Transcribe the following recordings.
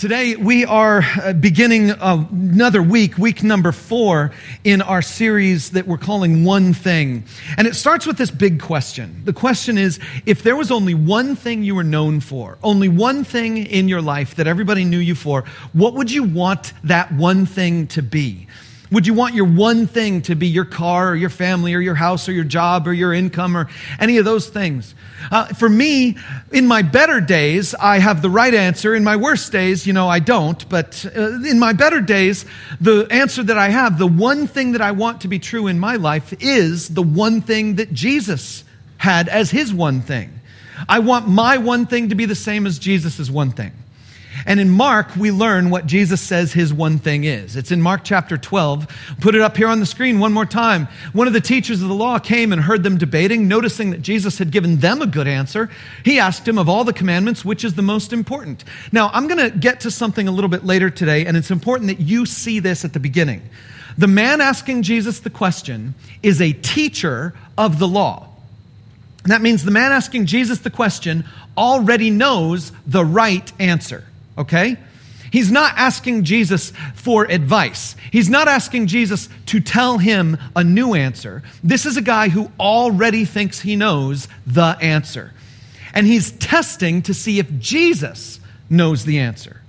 Today, we are uh, beginning another week, week number four, in our series that we're calling One Thing. And it starts with this big question. The question is if there was only one thing you were known for, only one thing in your life that everybody knew you for, what would you want that one thing to be? Would you want your one thing to be your car or your family or your house or your job or your income or any of those things? Uh, for me, in my better days, I have the right answer. In my worst days, you know, I don't. But uh, in my better days, the answer that I have, the one thing that I want to be true in my life is the one thing that Jesus had as his one thing. I want my one thing to be the same as Jesus' one thing. And in Mark, we learn what Jesus says his one thing is. It's in Mark chapter 12. Put it up here on the screen one more time. One of the teachers of the law came and heard them debating, noticing that Jesus had given them a good answer. He asked him, Of all the commandments, which is the most important? Now, I'm going to get to something a little bit later today, and it's important that you see this at the beginning. The man asking Jesus the question is a teacher of the law. That means the man asking Jesus the question already knows the right answer okay? He's not asking Jesus for advice. He's not asking Jesus to tell him a new answer. This is a guy who already thinks he knows the answer. And he's testing to see if Jesus knows the answer.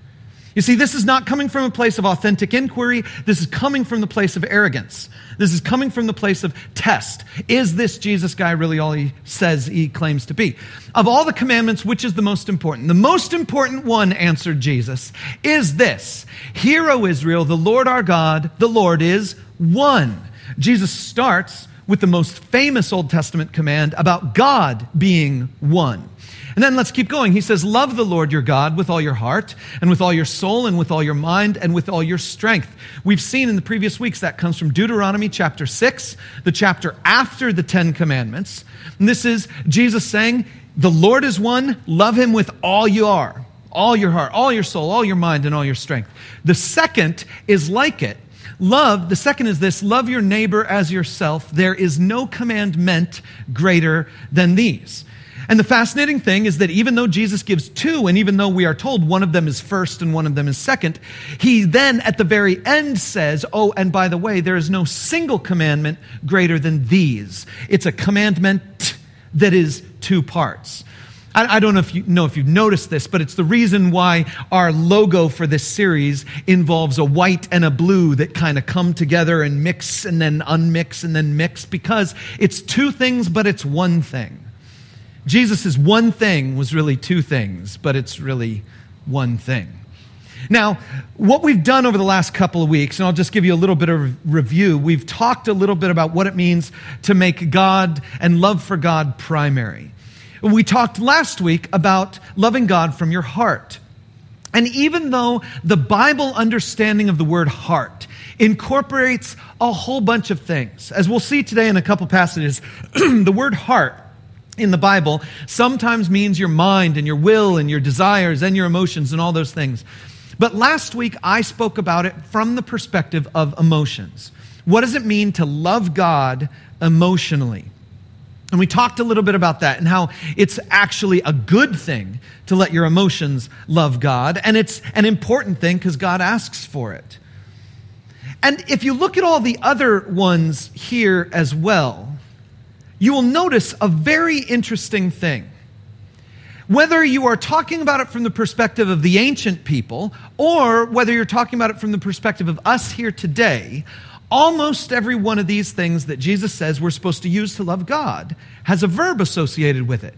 You see, this is not coming from a place of authentic inquiry. This is coming from the place of arrogance. This is coming from the place of test. Is this Jesus guy really all he says he claims to be? Of all the commandments, which is the most important? The most important one, answered Jesus, is this Hear, O Israel, the Lord our God, the Lord is one. Jesus starts with the most famous Old Testament command about God being one. And then let's keep going. He says, Love the Lord your God with all your heart, and with all your soul, and with all your mind, and with all your strength. We've seen in the previous weeks that comes from Deuteronomy chapter 6, the chapter after the Ten Commandments. And this is Jesus saying, The Lord is one, love him with all you are, all your heart, all your soul, all your mind, and all your strength. The second is like it. Love, the second is this love your neighbor as yourself. There is no commandment greater than these. And the fascinating thing is that even though Jesus gives two, and even though we are told one of them is first and one of them is second, he then at the very end says, Oh, and by the way, there is no single commandment greater than these. It's a commandment that is two parts. I, don't know if you know if you've noticed this, but it's the reason why our logo for this series involves a white and a blue that kind of come together and mix and then unmix and then mix because it's two things, but it's one thing. Jesus' one thing was really two things, but it's really one thing. Now, what we've done over the last couple of weeks, and I'll just give you a little bit of review, we've talked a little bit about what it means to make God and love for God primary. We talked last week about loving God from your heart. And even though the Bible understanding of the word heart incorporates a whole bunch of things, as we'll see today in a couple passages, the word heart in the Bible sometimes means your mind and your will and your desires and your emotions and all those things. But last week I spoke about it from the perspective of emotions. What does it mean to love God emotionally? And we talked a little bit about that and how it's actually a good thing to let your emotions love God. And it's an important thing because God asks for it. And if you look at all the other ones here as well, you will notice a very interesting thing. Whether you are talking about it from the perspective of the ancient people or whether you're talking about it from the perspective of us here today, almost every one of these things that Jesus says we're supposed to use to love God has a verb associated with it,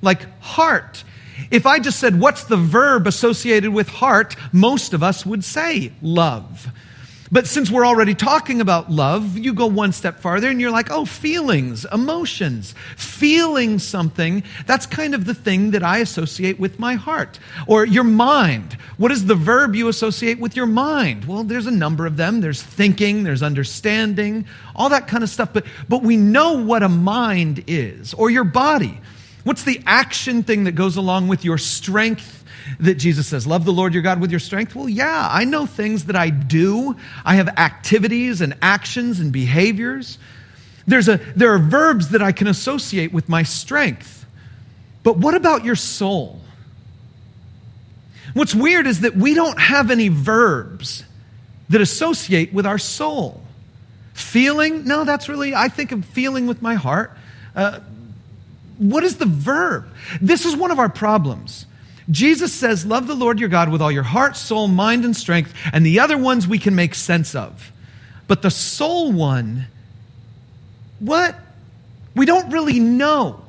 like heart. If I just said, What's the verb associated with heart? most of us would say love. But since we're already talking about love, you go one step farther and you're like, oh, feelings, emotions. Feeling something, that's kind of the thing that I associate with my heart. Or your mind. What is the verb you associate with your mind? Well, there's a number of them. There's thinking, there's understanding, all that kind of stuff. But, but we know what a mind is, or your body. What's the action thing that goes along with your strength that Jesus says, Love the Lord your God with your strength? Well, yeah, I know things that I do. I have activities and actions and behaviors. There's a, there are verbs that I can associate with my strength. But what about your soul? What's weird is that we don't have any verbs that associate with our soul. Feeling? No, that's really, I think of feeling with my heart. Uh, what is the verb? This is one of our problems. Jesus says, Love the Lord your God with all your heart, soul, mind, and strength, and the other ones we can make sense of. But the soul one, what? We don't really know.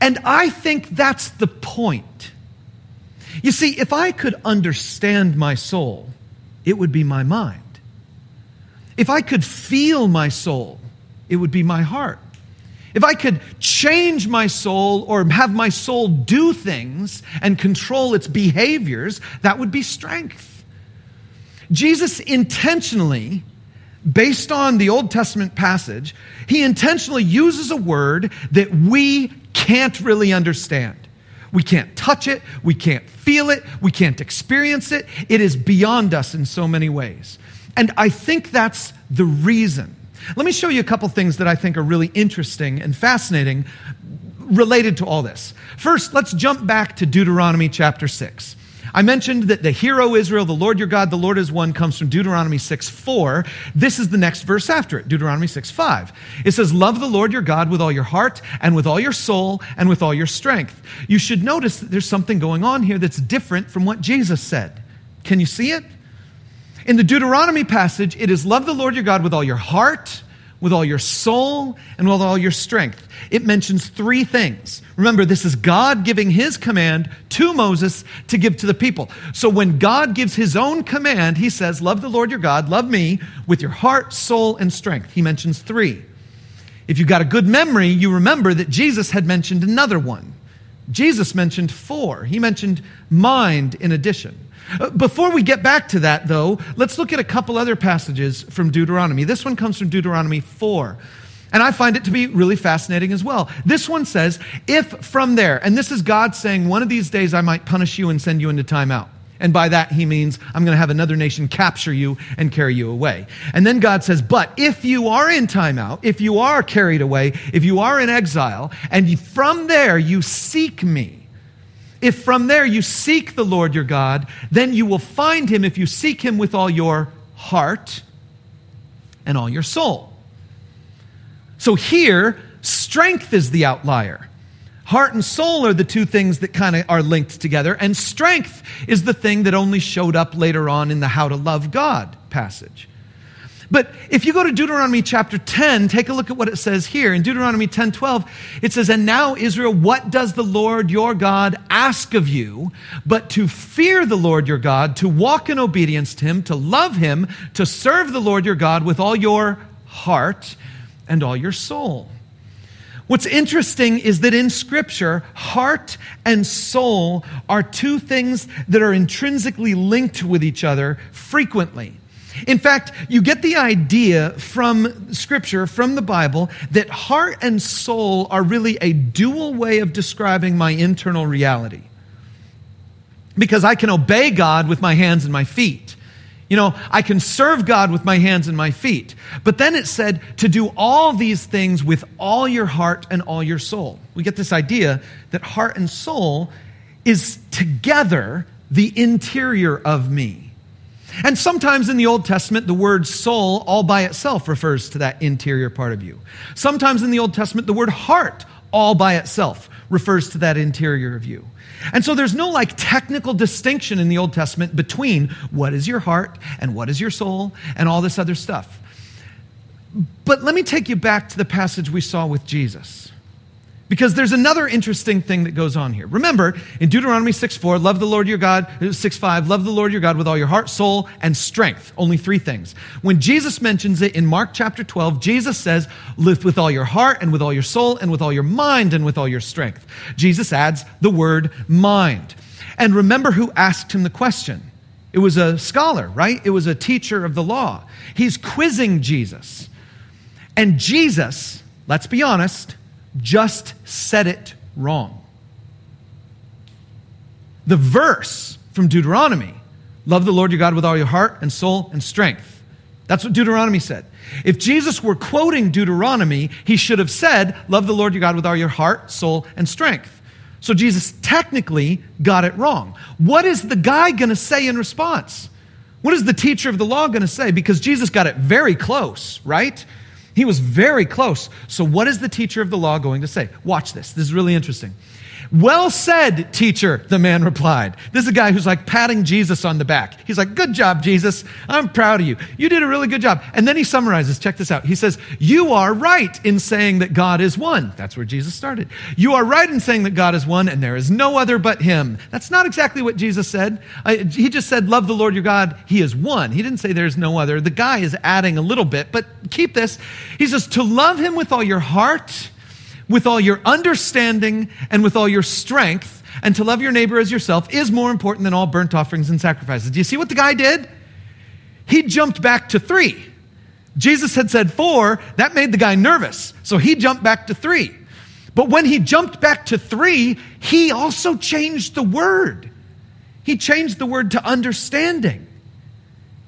And I think that's the point. You see, if I could understand my soul, it would be my mind. If I could feel my soul, it would be my heart. If I could change my soul or have my soul do things and control its behaviors, that would be strength. Jesus intentionally, based on the Old Testament passage, he intentionally uses a word that we can't really understand. We can't touch it, we can't feel it, we can't experience it. It is beyond us in so many ways. And I think that's the reason let me show you a couple things that I think are really interesting and fascinating related to all this. First, let's jump back to Deuteronomy chapter 6. I mentioned that the Hear, O Israel, the Lord your God, the Lord is one, comes from Deuteronomy 6 4. This is the next verse after it, Deuteronomy 6 5. It says, Love the Lord your God with all your heart, and with all your soul, and with all your strength. You should notice that there's something going on here that's different from what Jesus said. Can you see it? In the Deuteronomy passage, it is love the Lord your God with all your heart, with all your soul, and with all your strength. It mentions three things. Remember, this is God giving his command to Moses to give to the people. So when God gives his own command, he says, Love the Lord your God, love me with your heart, soul, and strength. He mentions three. If you've got a good memory, you remember that Jesus had mentioned another one. Jesus mentioned four. He mentioned mind in addition. Uh, before we get back to that, though, let's look at a couple other passages from Deuteronomy. This one comes from Deuteronomy 4. And I find it to be really fascinating as well. This one says, If from there, and this is God saying, One of these days I might punish you and send you into timeout. And by that, he means, I'm going to have another nation capture you and carry you away. And then God says, But if you are in timeout, if you are carried away, if you are in exile, and from there you seek me, if from there you seek the Lord your God, then you will find him if you seek him with all your heart and all your soul. So here, strength is the outlier. Heart and soul are the two things that kind of are linked together, and strength is the thing that only showed up later on in the How to Love God passage. But if you go to Deuteronomy chapter 10, take a look at what it says here. In Deuteronomy 10 12, it says, And now, Israel, what does the Lord your God ask of you but to fear the Lord your God, to walk in obedience to him, to love him, to serve the Lord your God with all your heart and all your soul? What's interesting is that in Scripture, heart and soul are two things that are intrinsically linked with each other frequently. In fact, you get the idea from Scripture, from the Bible, that heart and soul are really a dual way of describing my internal reality. Because I can obey God with my hands and my feet. You know, I can serve God with my hands and my feet. But then it said to do all these things with all your heart and all your soul. We get this idea that heart and soul is together the interior of me. And sometimes in the Old Testament, the word soul all by itself refers to that interior part of you. Sometimes in the Old Testament, the word heart all by itself refers to that interior of you. And so there's no like technical distinction in the Old Testament between what is your heart and what is your soul and all this other stuff. But let me take you back to the passage we saw with Jesus. Because there's another interesting thing that goes on here. Remember, in Deuteronomy 6 4, love the Lord your God, uh, 6 5, love the Lord your God with all your heart, soul, and strength. Only three things. When Jesus mentions it in Mark chapter 12, Jesus says, live with all your heart, and with all your soul, and with all your mind, and with all your strength. Jesus adds the word mind. And remember who asked him the question. It was a scholar, right? It was a teacher of the law. He's quizzing Jesus. And Jesus, let's be honest, just said it wrong. The verse from Deuteronomy love the Lord your God with all your heart and soul and strength. That's what Deuteronomy said. If Jesus were quoting Deuteronomy, he should have said, Love the Lord your God with all your heart, soul, and strength. So Jesus technically got it wrong. What is the guy going to say in response? What is the teacher of the law going to say? Because Jesus got it very close, right? He was very close. So, what is the teacher of the law going to say? Watch this. This is really interesting. Well said, teacher, the man replied. This is a guy who's like patting Jesus on the back. He's like, Good job, Jesus. I'm proud of you. You did a really good job. And then he summarizes, check this out. He says, You are right in saying that God is one. That's where Jesus started. You are right in saying that God is one and there is no other but him. That's not exactly what Jesus said. he just said, Love the Lord your God. He is one. He didn't say there's no other. The guy is adding a little bit, but keep this. He says, To love him with all your heart with all your understanding and with all your strength, and to love your neighbor as yourself is more important than all burnt offerings and sacrifices. Do you see what the guy did? He jumped back to three. Jesus had said four, that made the guy nervous. So he jumped back to three. But when he jumped back to three, he also changed the word. He changed the word to understanding.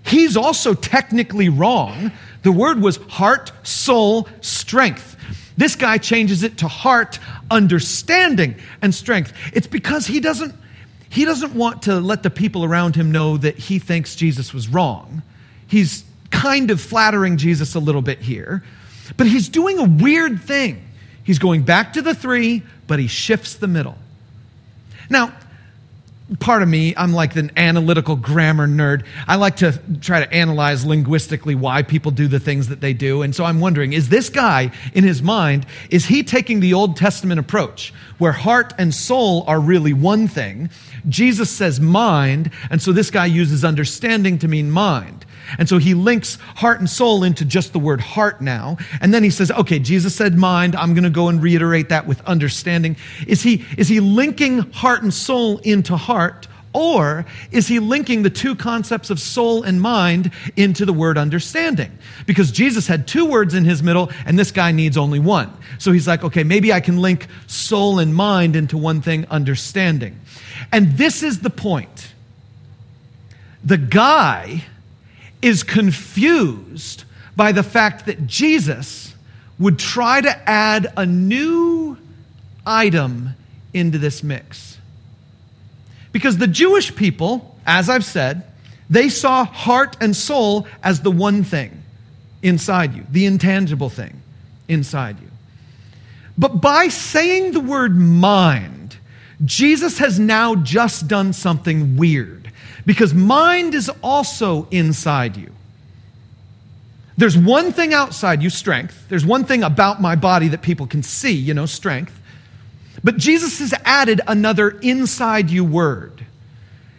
He's also technically wrong. The word was heart, soul, strength. This guy changes it to heart, understanding, and strength. It's because he doesn't, he doesn't want to let the people around him know that he thinks Jesus was wrong. He's kind of flattering Jesus a little bit here, but he's doing a weird thing. He's going back to the three, but he shifts the middle. Now, part of me, I'm like an analytical grammar nerd. I like to try to analyze linguistically why people do the things that they do. And so I'm wondering, is this guy in his mind, is he taking the Old Testament approach where heart and soul are really one thing? Jesus says mind, and so this guy uses understanding to mean mind. And so he links heart and soul into just the word heart now. And then he says, okay, Jesus said mind. I'm going to go and reiterate that with understanding. Is he, is he linking heart and soul into heart? Or is he linking the two concepts of soul and mind into the word understanding? Because Jesus had two words in his middle and this guy needs only one. So he's like, okay, maybe I can link soul and mind into one thing, understanding. And this is the point. The guy is confused by the fact that Jesus would try to add a new item into this mix. Because the Jewish people, as I've said, they saw heart and soul as the one thing inside you, the intangible thing inside you. But by saying the word mind, Jesus has now just done something weird. Because mind is also inside you. There's one thing outside you, strength. There's one thing about my body that people can see, you know, strength. But Jesus has added another inside you word.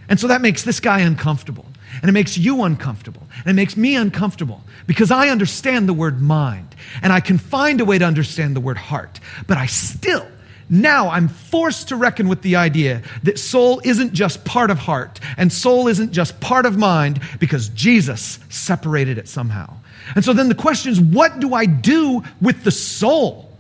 And so that makes this guy uncomfortable. And it makes you uncomfortable. And it makes me uncomfortable because I understand the word mind. And I can find a way to understand the word heart. But I still now I'm forced to reckon with the idea that soul isn't just part of heart and soul isn't just part of mind because Jesus separated it somehow. And so then the question is what do I do with the soul?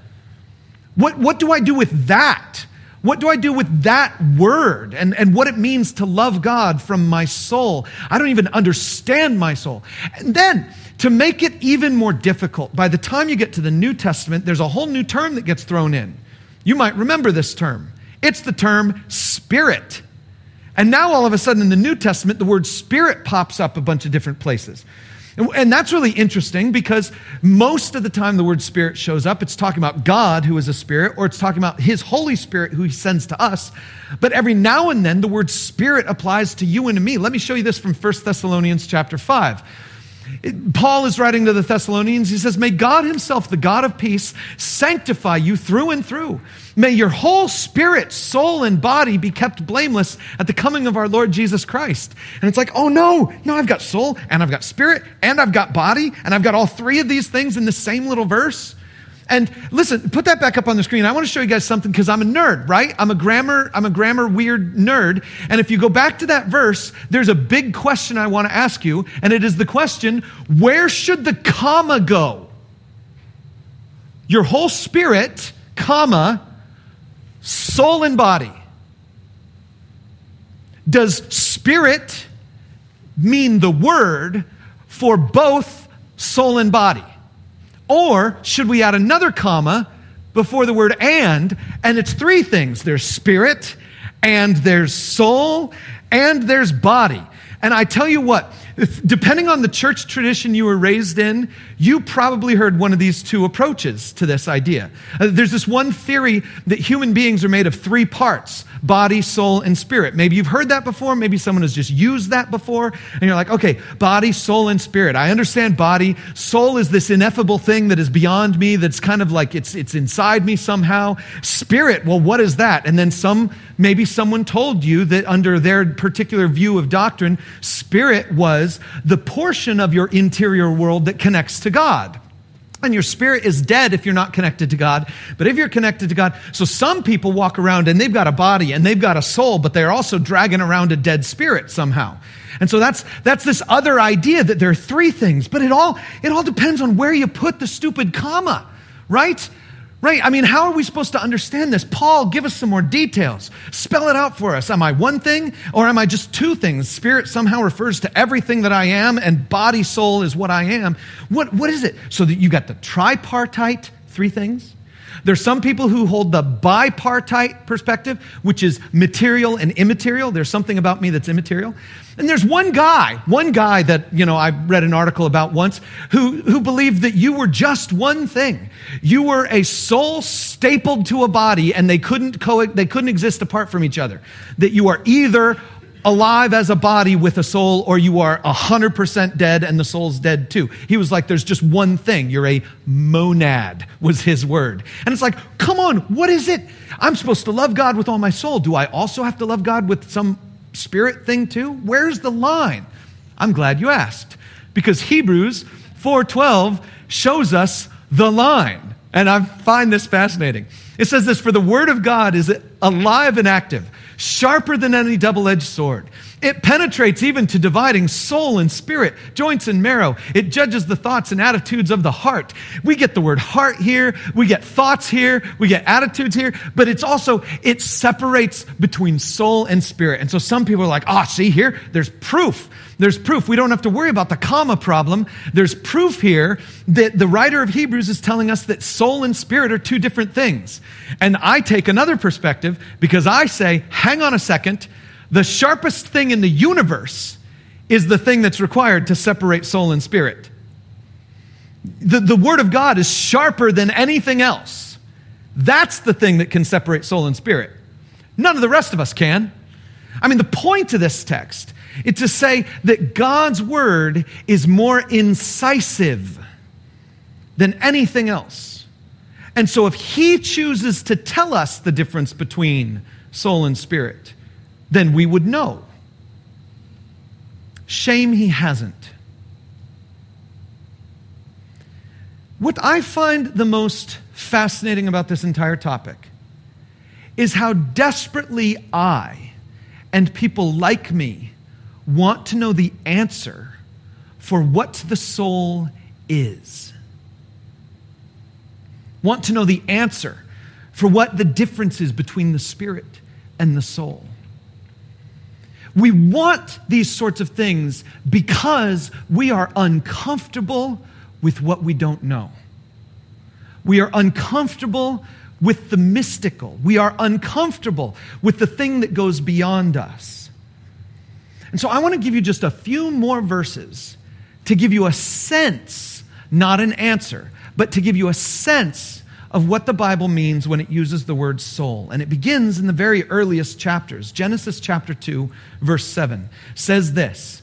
What, what do I do with that? What do I do with that word and, and what it means to love God from my soul? I don't even understand my soul. And then, to make it even more difficult, by the time you get to the New Testament, there's a whole new term that gets thrown in. You might remember this term. It's the term spirit. And now all of a sudden in the New Testament, the word spirit pops up a bunch of different places. And that's really interesting because most of the time the word spirit shows up, it's talking about God who is a spirit, or it's talking about his Holy Spirit who he sends to us. But every now and then the word spirit applies to you and to me. Let me show you this from 1 Thessalonians chapter 5. Paul is writing to the Thessalonians. He says, May God Himself, the God of peace, sanctify you through and through. May your whole spirit, soul, and body be kept blameless at the coming of our Lord Jesus Christ. And it's like, oh no, no, I've got soul, and I've got spirit, and I've got body, and I've got all three of these things in the same little verse. And listen, put that back up on the screen. I want to show you guys something because I'm a nerd, right? I'm a grammar, I'm a grammar weird nerd. And if you go back to that verse, there's a big question I want to ask you, and it is the question, where should the comma go? Your whole spirit, comma, soul and body. Does spirit mean the word for both soul and body? Or should we add another comma, before the word and, and it's three things there's spirit, and there's soul, and there's body. And I tell you what, depending on the church tradition you were raised in, you probably heard one of these two approaches to this idea. Uh, there's this one theory that human beings are made of three parts body, soul, and spirit. Maybe you've heard that before. Maybe someone has just used that before. And you're like, okay, body, soul, and spirit. I understand body. Soul is this ineffable thing that is beyond me, that's kind of like it's, it's inside me somehow. Spirit, well, what is that? And then some, maybe someone told you that under their particular view of doctrine, spirit was the portion of your interior world that connects to God. And your spirit is dead if you're not connected to God. But if you're connected to God, so some people walk around and they've got a body and they've got a soul, but they're also dragging around a dead spirit somehow. And so that's, that's this other idea that there are three things, but it all, it all depends on where you put the stupid comma, right? Right? I mean, how are we supposed to understand this? Paul, give us some more details. Spell it out for us. Am I one thing or am I just two things? Spirit somehow refers to everything that I am, and body, soul is what I am. What, what is it? So that you got the tripartite, three things. There's some people who hold the bipartite perspective, which is material and immaterial. There's something about me that's immaterial. And there's one guy, one guy that, you know, I read an article about once who, who believed that you were just one thing. You were a soul stapled to a body and they couldn't, co- they couldn't exist apart from each other. That you are either alive as a body with a soul or you are 100% dead and the soul's dead too. He was like, there's just one thing. You're a monad, was his word. And it's like, come on, what is it? I'm supposed to love God with all my soul. Do I also have to love God with some spirit thing too? Where's the line? I'm glad you asked because Hebrews 4:12 shows us the line. And I find this fascinating. It says this for the word of God is alive and active, sharper than any double-edged sword. It penetrates even to dividing soul and spirit, joints and marrow. It judges the thoughts and attitudes of the heart. We get the word heart here, we get thoughts here, we get attitudes here, but it's also, it separates between soul and spirit. And so some people are like, ah, oh, see here, there's proof. There's proof. We don't have to worry about the comma problem. There's proof here that the writer of Hebrews is telling us that soul and spirit are two different things. And I take another perspective because I say, hang on a second the sharpest thing in the universe is the thing that's required to separate soul and spirit. The, the Word of God is sharper than anything else. That's the thing that can separate soul and spirit. None of the rest of us can. I mean, the point of this text is to say that God's Word is more incisive than anything else. And so, if He chooses to tell us the difference between soul and spirit, then we would know. Shame he hasn't. What I find the most fascinating about this entire topic is how desperately I and people like me want to know the answer for what the soul is. Want to know the answer for what the difference is between the spirit and the soul. We want these sorts of things because we are uncomfortable with what we don't know. We are uncomfortable with the mystical. We are uncomfortable with the thing that goes beyond us. And so I want to give you just a few more verses to give you a sense, not an answer, but to give you a sense of what the Bible means when it uses the word soul. And it begins in the very earliest chapters. Genesis chapter 2, verse 7 says this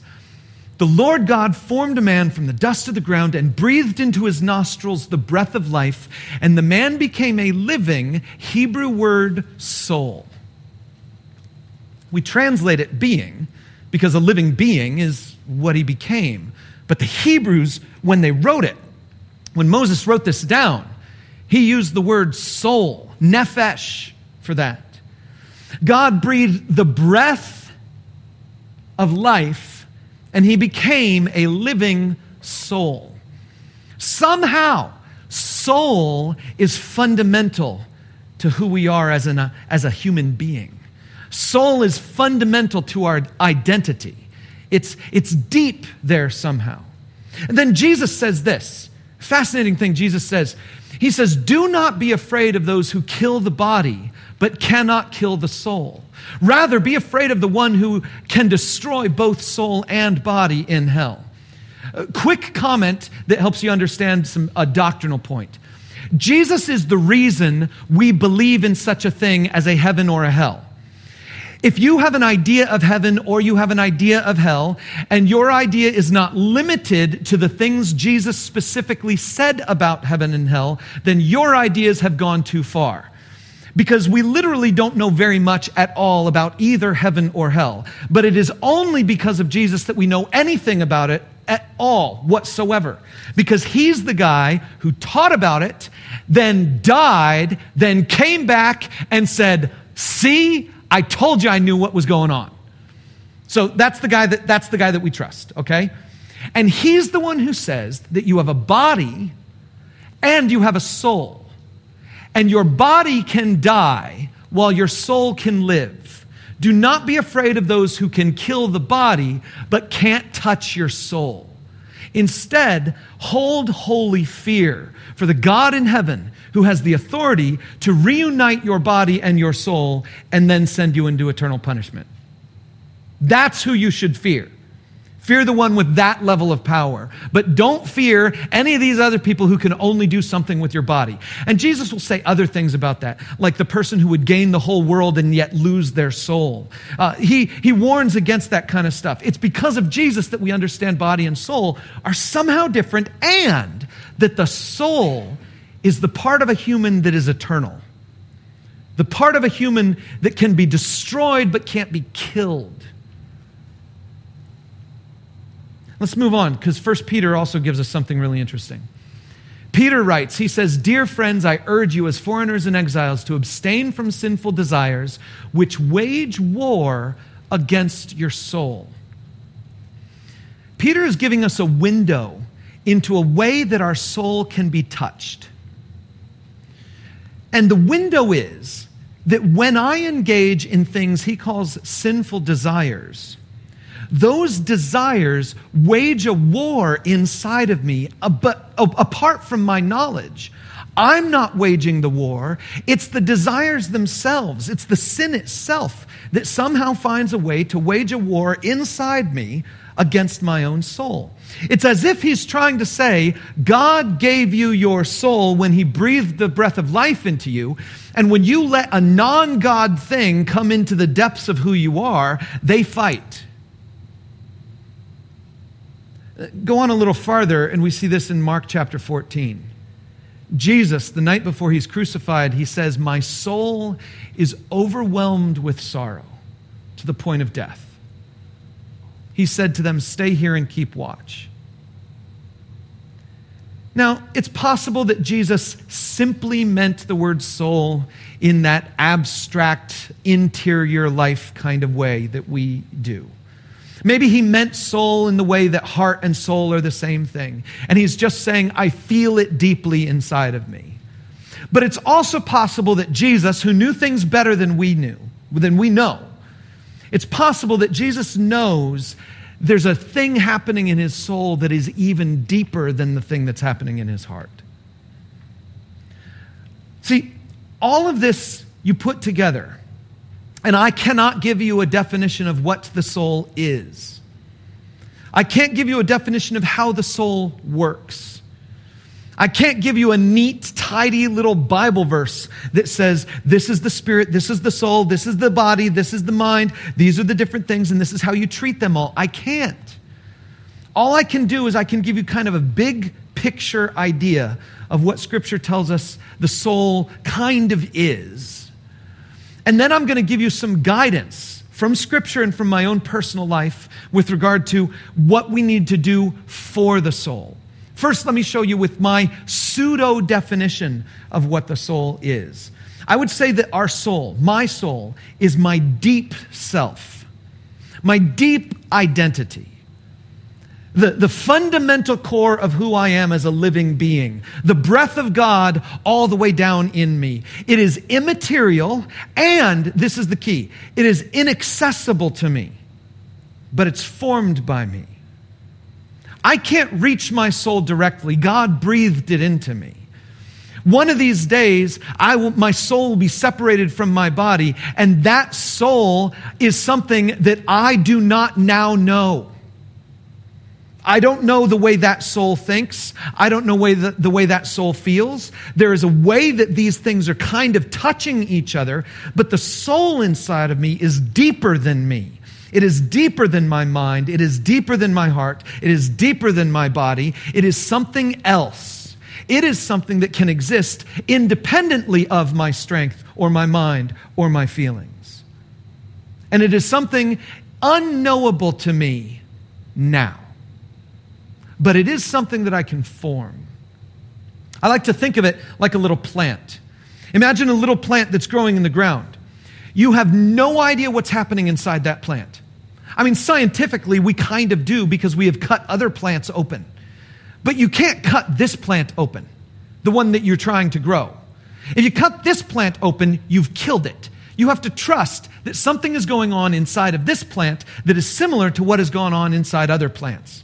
The Lord God formed a man from the dust of the ground and breathed into his nostrils the breath of life, and the man became a living Hebrew word soul. We translate it being because a living being is what he became. But the Hebrews, when they wrote it, when Moses wrote this down, he used the word soul, nephesh, for that. God breathed the breath of life, and he became a living soul. Somehow, soul is fundamental to who we are as, an, as a human being. Soul is fundamental to our identity. It's, it's deep there somehow. And then Jesus says this fascinating thing Jesus says He says, Do not be afraid of those who kill the body, but cannot kill the soul. Rather, be afraid of the one who can destroy both soul and body in hell. A quick comment that helps you understand some, a doctrinal point. Jesus is the reason we believe in such a thing as a heaven or a hell. If you have an idea of heaven or you have an idea of hell, and your idea is not limited to the things Jesus specifically said about heaven and hell, then your ideas have gone too far. Because we literally don't know very much at all about either heaven or hell. But it is only because of Jesus that we know anything about it at all whatsoever. Because he's the guy who taught about it, then died, then came back and said, See, I told you I knew what was going on. So that's the guy that, that's the guy that we trust, okay? And he's the one who says that you have a body and you have a soul. And your body can die while your soul can live. Do not be afraid of those who can kill the body but can't touch your soul. Instead, hold holy fear for the God in heaven who has the authority to reunite your body and your soul and then send you into eternal punishment. That's who you should fear. Fear the one with that level of power. But don't fear any of these other people who can only do something with your body. And Jesus will say other things about that, like the person who would gain the whole world and yet lose their soul. Uh, he, he warns against that kind of stuff. It's because of Jesus that we understand body and soul are somehow different and that the soul is the part of a human that is eternal. The part of a human that can be destroyed but can't be killed. Let's move on because First Peter also gives us something really interesting. Peter writes, he says, Dear friends, I urge you as foreigners and exiles to abstain from sinful desires which wage war against your soul. Peter is giving us a window into a way that our soul can be touched. And the window is that when I engage in things he calls sinful desires, those desires wage a war inside of me, uh, but apart from my knowledge. I'm not waging the war. It's the desires themselves, it's the sin itself that somehow finds a way to wage a war inside me against my own soul. It's as if he's trying to say, God gave you your soul when he breathed the breath of life into you. And when you let a non God thing come into the depths of who you are, they fight. Go on a little farther, and we see this in Mark chapter 14. Jesus, the night before he's crucified, he says, My soul is overwhelmed with sorrow to the point of death he said to them, Stay here and keep watch. Now, it's possible that Jesus simply meant the word soul in that abstract, interior life kind of way that we do. Maybe he meant soul in the way that heart and soul are the same thing. And he's just saying, I feel it deeply inside of me. But it's also possible that Jesus, who knew things better than we knew, than we know, it's possible that Jesus knows there's a thing happening in his soul that is even deeper than the thing that's happening in his heart. See, all of this you put together, and I cannot give you a definition of what the soul is. I can't give you a definition of how the soul works. I can't give you a neat, tidy little Bible verse that says, this is the spirit, this is the soul, this is the body, this is the mind, these are the different things, and this is how you treat them all. I can't. All I can do is I can give you kind of a big picture idea of what Scripture tells us the soul kind of is. And then I'm going to give you some guidance from Scripture and from my own personal life with regard to what we need to do for the soul. First, let me show you with my pseudo definition of what the soul is. I would say that our soul, my soul, is my deep self, my deep identity. The, the fundamental core of who I am as a living being, the breath of God all the way down in me. It is immaterial, and this is the key it is inaccessible to me, but it's formed by me. I can't reach my soul directly. God breathed it into me. One of these days, I will, my soul will be separated from my body, and that soul is something that I do not now know. I don't know the way that soul thinks. I don't know way the, the way that soul feels. There is a way that these things are kind of touching each other, but the soul inside of me is deeper than me. It is deeper than my mind. It is deeper than my heart. It is deeper than my body. It is something else. It is something that can exist independently of my strength or my mind or my feelings. And it is something unknowable to me now but it is something that I can form. I like to think of it like a little plant. Imagine a little plant that's growing in the ground. You have no idea what's happening inside that plant. I mean, scientifically, we kind of do because we have cut other plants open. But you can't cut this plant open, the one that you're trying to grow. If you cut this plant open, you've killed it. You have to trust that something is going on inside of this plant that is similar to what has gone on inside other plants.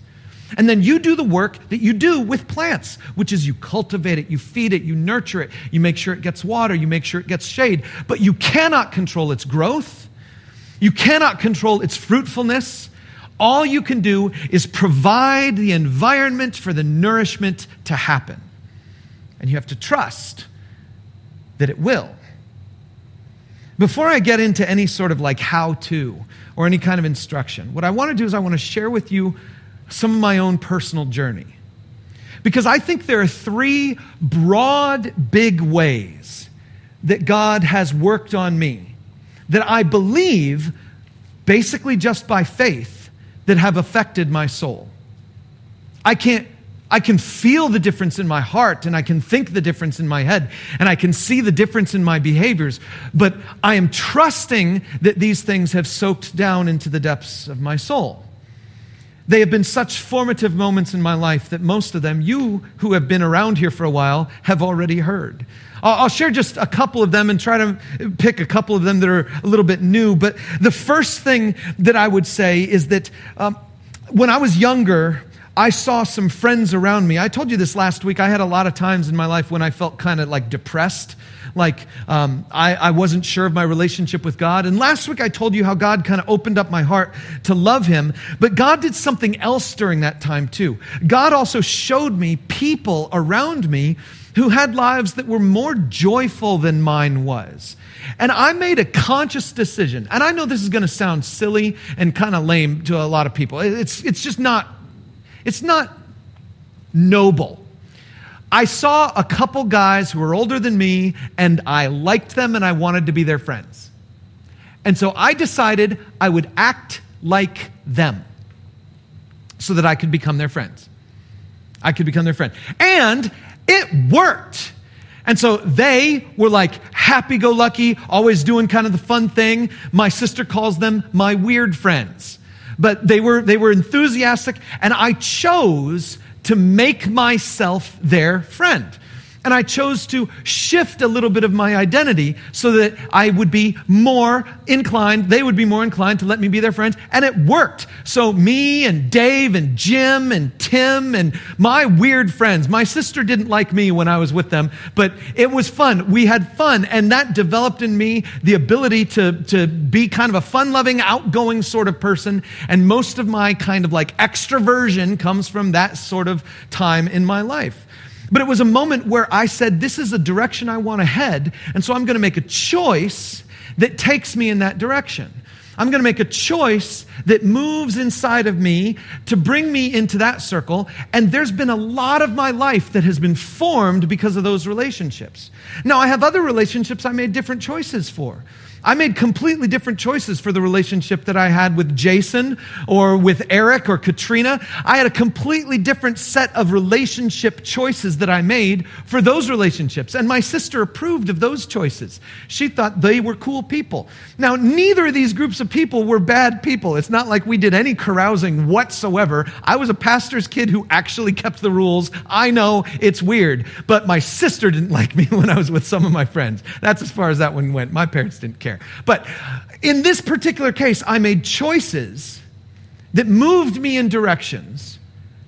And then you do the work that you do with plants, which is you cultivate it, you feed it, you nurture it, you make sure it gets water, you make sure it gets shade. But you cannot control its growth, you cannot control its fruitfulness. All you can do is provide the environment for the nourishment to happen. And you have to trust that it will. Before I get into any sort of like how to or any kind of instruction, what I want to do is I want to share with you some of my own personal journey. Because I think there are three broad, big ways that God has worked on me that I believe, basically just by faith, that have affected my soul. I can't I can feel the difference in my heart and I can think the difference in my head and I can see the difference in my behaviors, but I am trusting that these things have soaked down into the depths of my soul. They have been such formative moments in my life that most of them, you who have been around here for a while, have already heard. I'll share just a couple of them and try to pick a couple of them that are a little bit new. But the first thing that I would say is that um, when I was younger, I saw some friends around me. I told you this last week. I had a lot of times in my life when I felt kind of like depressed like um, I, I wasn't sure of my relationship with God. And last week I told you how God kind of opened up my heart to love Him. But God did something else during that time too. God also showed me people around me who had lives that were more joyful than mine was. And I made a conscious decision. And I know this is going to sound silly and kind of lame to a lot of people. It's, it's just not, it's not noble. I saw a couple guys who were older than me, and I liked them and I wanted to be their friends. And so I decided I would act like them so that I could become their friends. I could become their friend. And it worked. And so they were like happy go lucky, always doing kind of the fun thing. My sister calls them my weird friends. But they were, they were enthusiastic, and I chose to make myself their friend. And I chose to shift a little bit of my identity so that I would be more inclined, they would be more inclined to let me be their friend. And it worked. So, me and Dave and Jim and Tim and my weird friends, my sister didn't like me when I was with them, but it was fun. We had fun. And that developed in me the ability to, to be kind of a fun loving, outgoing sort of person. And most of my kind of like extroversion comes from that sort of time in my life. But it was a moment where I said, This is the direction I want to head. And so I'm going to make a choice that takes me in that direction. I'm going to make a choice that moves inside of me to bring me into that circle. And there's been a lot of my life that has been formed because of those relationships. Now, I have other relationships I made different choices for. I made completely different choices for the relationship that I had with Jason or with Eric or Katrina. I had a completely different set of relationship choices that I made for those relationships. And my sister approved of those choices. She thought they were cool people. Now, neither of these groups of people were bad people. It's not like we did any carousing whatsoever. I was a pastor's kid who actually kept the rules. I know it's weird, but my sister didn't like me when I was with some of my friends. That's as far as that one went. My parents didn't care care. But in this particular case, I made choices that moved me in directions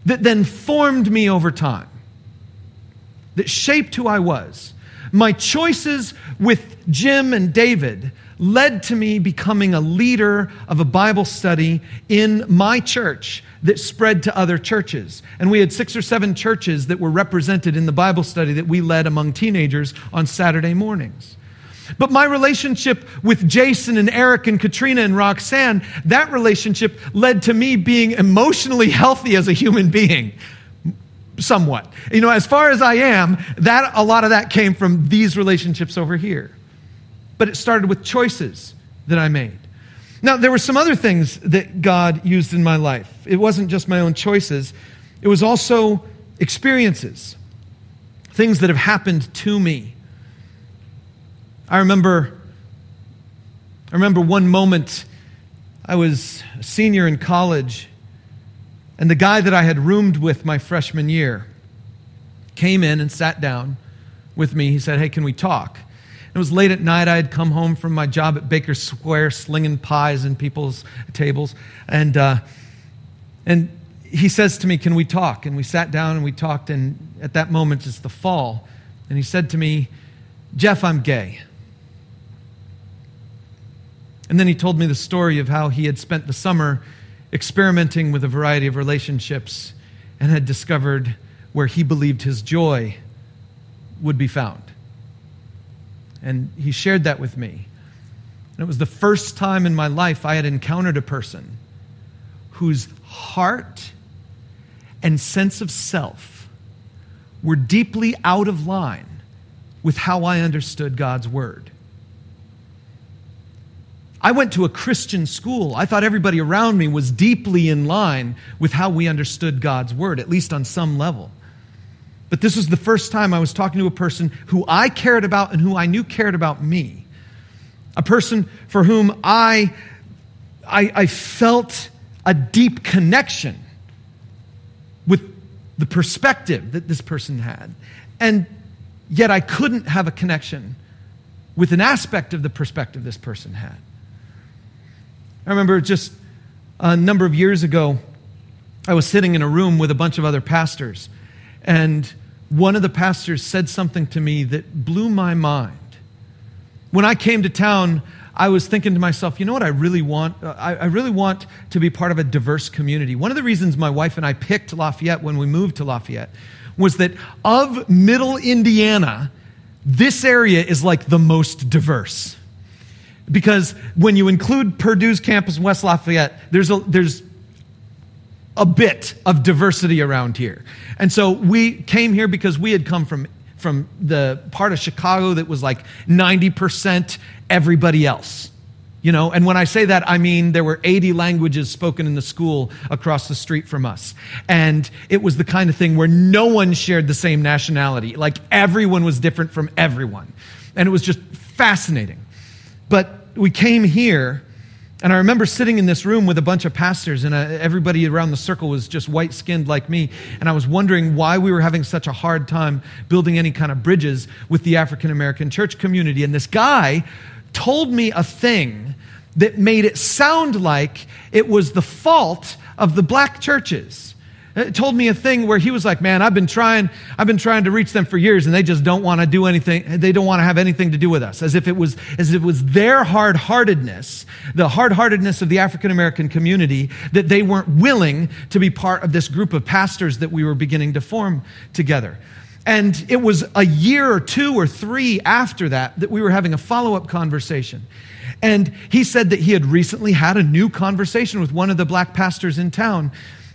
that then formed me over time. that shaped who I was. My choices with Jim and David led to me becoming a leader of a Bible study in my church that spread to other churches. And we had six or seven churches that were represented in the Bible study that we led among teenagers on Saturday mornings. But my relationship with Jason and Eric and Katrina and Roxanne, that relationship led to me being emotionally healthy as a human being. Somewhat. You know, as far as I am, that a lot of that came from these relationships over here. But it started with choices that I made. Now, there were some other things that God used in my life. It wasn't just my own choices, it was also experiences, things that have happened to me. I remember, I remember one moment I was a senior in college, and the guy that I had roomed with my freshman year came in and sat down with me. He said, Hey, can we talk? It was late at night. I had come home from my job at Baker Square, slinging pies in people's tables. And, uh, and he says to me, Can we talk? And we sat down and we talked. And at that moment, it's the fall. And he said to me, Jeff, I'm gay. And then he told me the story of how he had spent the summer experimenting with a variety of relationships and had discovered where he believed his joy would be found. And he shared that with me. And it was the first time in my life I had encountered a person whose heart and sense of self were deeply out of line with how I understood God's word. I went to a Christian school. I thought everybody around me was deeply in line with how we understood God's word, at least on some level. But this was the first time I was talking to a person who I cared about and who I knew cared about me. A person for whom I, I, I felt a deep connection with the perspective that this person had. And yet I couldn't have a connection with an aspect of the perspective this person had. I remember just a number of years ago, I was sitting in a room with a bunch of other pastors, and one of the pastors said something to me that blew my mind. When I came to town, I was thinking to myself, you know what I really want? I, really want to be part of a diverse community. One of the reasons my wife and I picked Lafayette when we moved to Lafayette was that of middle Indiana, this area is like the most diverse because when you include Purdue's campus in West Lafayette, there's a, there's a bit of diversity around here. And so we came here because we had come from, from the part of Chicago that was like 90% everybody else. You know, and when I say that, I mean there were 80 languages spoken in the school across the street from us. And it was the kind of thing where no one shared the same nationality. Like everyone was different from everyone. And it was just fascinating. But we came here, and I remember sitting in this room with a bunch of pastors, and uh, everybody around the circle was just white skinned like me. And I was wondering why we were having such a hard time building any kind of bridges with the African American church community. And this guy told me a thing that made it sound like it was the fault of the black churches. Told me a thing where he was like, "Man, I've been trying, I've been trying to reach them for years, and they just don't want to do anything. They don't want to have anything to do with us, as if it was, as if it was their hard-heartedness, the hard-heartedness of the African American community, that they weren't willing to be part of this group of pastors that we were beginning to form together." And it was a year or two or three after that that we were having a follow-up conversation. And he said that he had recently had a new conversation with one of the black pastors in town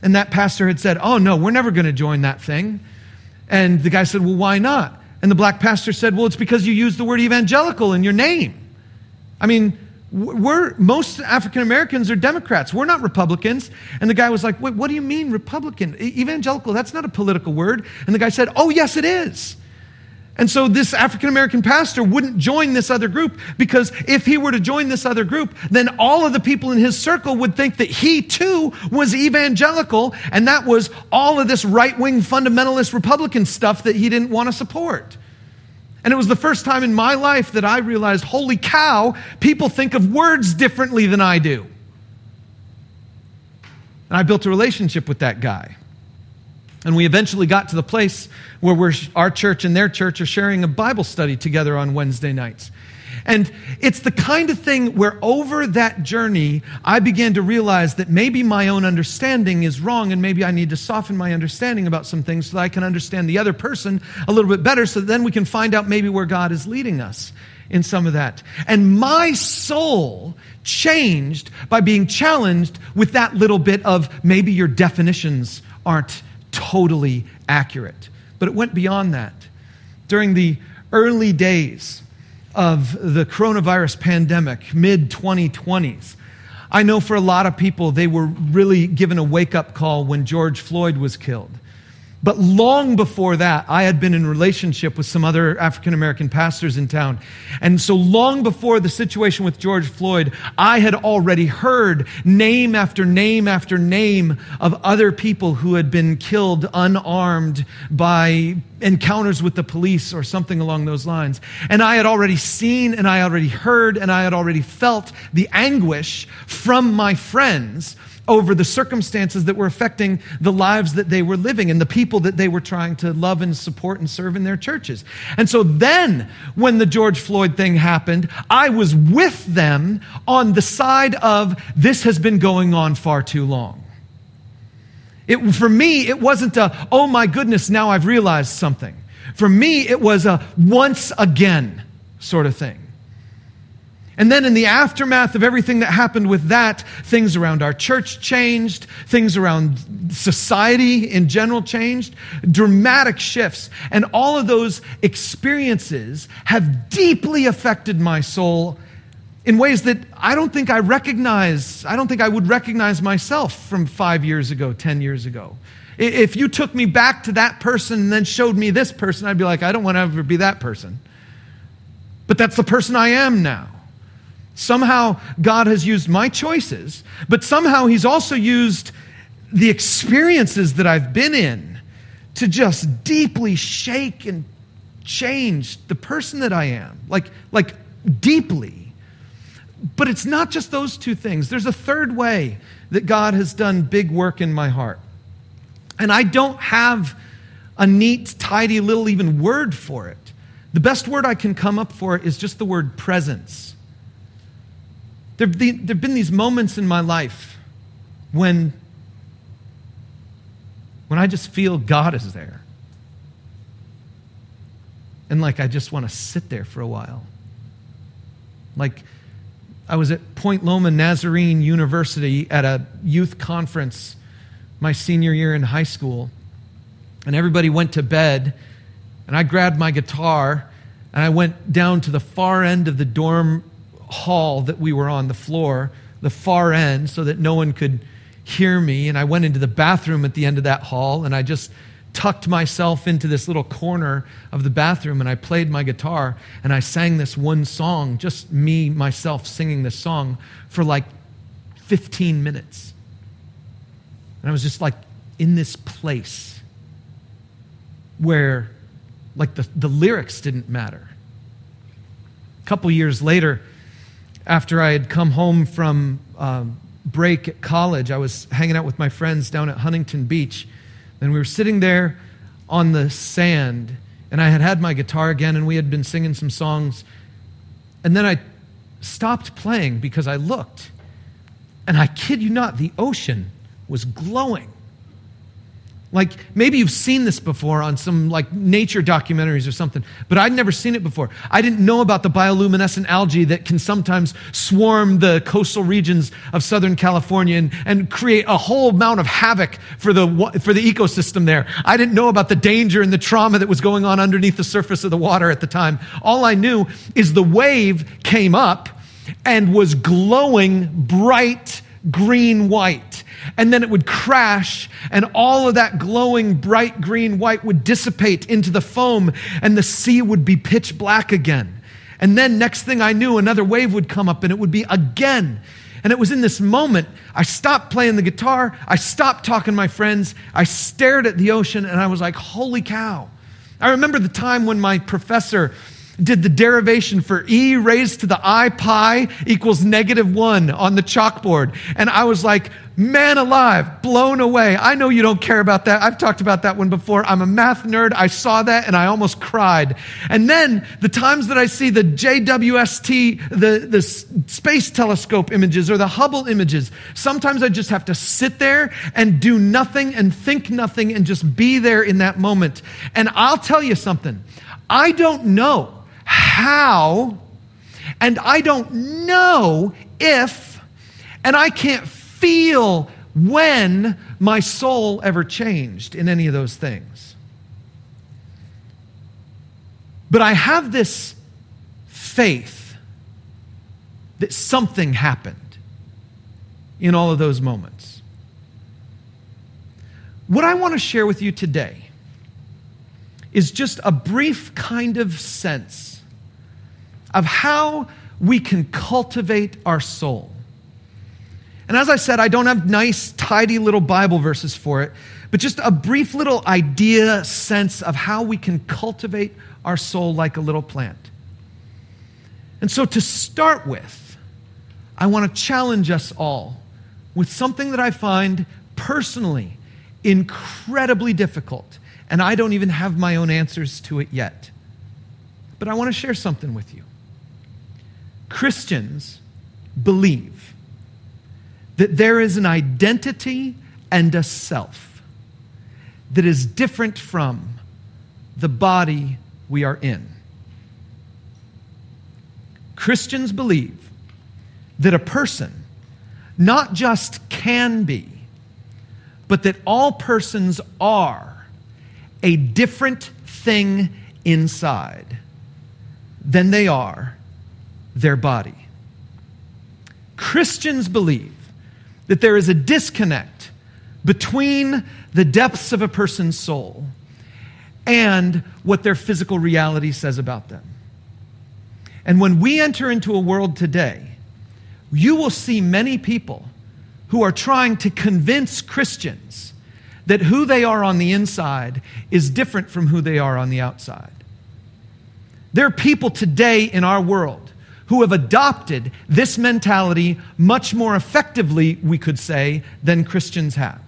and that pastor had said, Oh, no, we're never going to join that thing. And the guy said, Well, why not? And the black pastor said, Well, it's because you use the word evangelical in your name. I mean, we're most African Americans are Democrats. We're not Republicans. And the guy was like, Wait, what do you mean Republican? Evangelical, that's not a political word. And the guy said, Oh, yes, it is. And so this African American pastor wouldn't join this other group because if he were to join this other group, then all of the people in his circle would think that he too was evangelical and that was all of this right wing fundamentalist Republican stuff that he didn't want to support. And it was the first time in my life that I realized, holy cow, people think of words differently than I do. And I built a relationship with that guy. And we eventually got to the place where our church and their church are sharing a Bible study together on Wednesday nights. And it's the kind of thing where over that journey, I began to realize that maybe my own understanding is wrong and maybe I need to soften my understanding about some things so that I can understand the other person a little bit better so that then we can find out maybe where God is leading us in some of that. And my soul changed by being challenged with that little bit of maybe your definitions aren't totally accurate. But it went beyond that. During the early days of the coronavirus pandemic, mid 2020s, I know for a lot of people, they were really given a wake up call when George Floyd was killed. But long before that, I had been in relationship with some other African American pastors in town. And so long before the situation with George Floyd, I had already heard name after name after name of other people who had been killed unarmed by encounters with the police or something along those lines. And I had already seen and I had already heard and I had already felt the anguish from my friends over the circumstances that were affecting the lives that they were living and the people that they were trying to love and support and serve in their churches. And so then, when the George Floyd thing happened, I was with them on the side of this has been going on far too long. It, for me, it wasn't a, oh my goodness, now I've realized something. For me, it was a once again sort of thing. And then in the aftermath of everything that happened with that, things around our church changed, things around society in general changed, dramatic shifts. And all of those experiences have deeply affected my soul in ways that I don't think I recognize, I don't think I would recognize myself from five years ago, 10 years ago. If you took me back to that person and then showed me this person, I'd be like, I don't want to ever be that person. But that's the person I am now. Somehow God has used my choices, but somehow He's also used the experiences that I've been in to just deeply shake and change the person that I am. Like, like deeply. But it's not just those two things. There's a third way that God has done big work in my heart. And I don't have a neat, tidy little even word for it. The best word I can come up for is just the word presence. There have been these moments in my life when, when I just feel God is there. And like I just want to sit there for a while. Like I was at Point Loma Nazarene University at a youth conference my senior year in high school. And everybody went to bed. And I grabbed my guitar and I went down to the far end of the dorm hall that we were on, the floor, the far end, so that no one could hear me. And I went into the bathroom at the end of that hall and I just tucked myself into this little corner of the bathroom and I played my guitar and I sang this one song, just me, myself singing this song for like 15 minutes. And I was just like in this place where like the, the lyrics didn't matter. A couple years later, after I had come home from um, break at college, I was hanging out with my friends down at Huntington Beach. And we were sitting there on the sand, and I had had my guitar again, and we had been singing some songs. And then I stopped playing because I looked, and I kid you not, the ocean was glowing. Like maybe you've seen this before on some like nature documentaries or something, but I'd never seen it before. I didn't know about the bioluminescent algae that can sometimes swarm the coastal regions of Southern California and, and create a whole amount of havoc for the, for the ecosystem there. I didn't know about the danger and the trauma that was going on underneath the surface of the water at the time. All I knew is the wave came up and was glowing bright green white and then it would crash, and all of that glowing bright green white would dissipate into the foam, and the sea would be pitch black again. And then, next thing I knew, another wave would come up, and it would be again. And it was in this moment I stopped playing the guitar, I stopped talking to my friends, I stared at the ocean, and I was like, holy cow. I remember the time when my professor did the derivation for e raised to the i pi equals negative one on the chalkboard. And I was like, man alive, blown away. I know you don't care about that. I've talked about that one before. I'm a math nerd. I saw that and I almost cried. And then the times that I see the JWST, the, the space telescope images or the Hubble images, sometimes I just have to sit there and do nothing and think nothing and just be there in that moment. And I'll tell you something. I don't know how, and I don't know if, and I can't feel when my soul ever changed in any of those things. But I have this faith that something happened in all of those moments. What I want to share with you today is just a brief kind of sense of how we can cultivate our soul. And as I said, I don't have nice, tidy little Bible verses for it, but just a brief little idea, sense of how we can cultivate our soul like a little plant. And so, to start with, I want to challenge us all with something that I find personally incredibly difficult and I don't even have my own answers to it yet. But I want to share something with you. Christians believe that there is an identity and a self that is different from the body we are in. Christians believe that a person not just can be, but that all persons are a different thing inside than they are their body. Christians believe that there is a disconnect between the depths of a person's soul and what their physical reality says about them. And when we enter into a world today, you will see many people who are trying to convince Christians that who they are on the inside is different from who they are on the outside. There are people today in our world who have adopted this mentality much more effectively, we could say, than Christians have.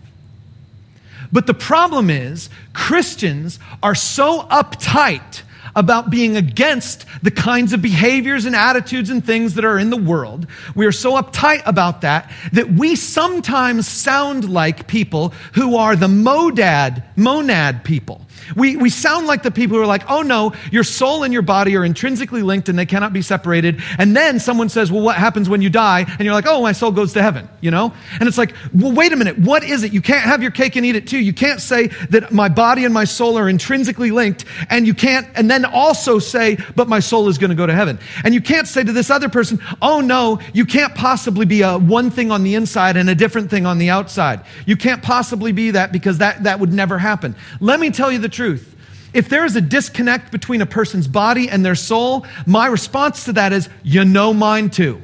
But the problem is, Christians are so uptight about being against the kinds of behaviors and attitudes and things that are in the world. We are so uptight about that that we sometimes sound like people who are the modad, monad people. We, we sound like the people who are like, oh no, your soul and your body are intrinsically linked and they cannot be separated. And then someone says, well, what happens when you die? And you're like, oh, my soul goes to heaven, you know? And it's like, well, wait a minute, what is it? You can't have your cake and eat it too. You can't say that my body and my soul are intrinsically linked and you can't, and then also say, but my soul is going to go to heaven. And you can't say to this other person, oh no, you can't possibly be a one thing on the inside and a different thing on the outside. You can't possibly be that because that, that would never happen. Let me tell you the truth. If there is a disconnect between a person's body and their soul, my response to that is, you know mine too.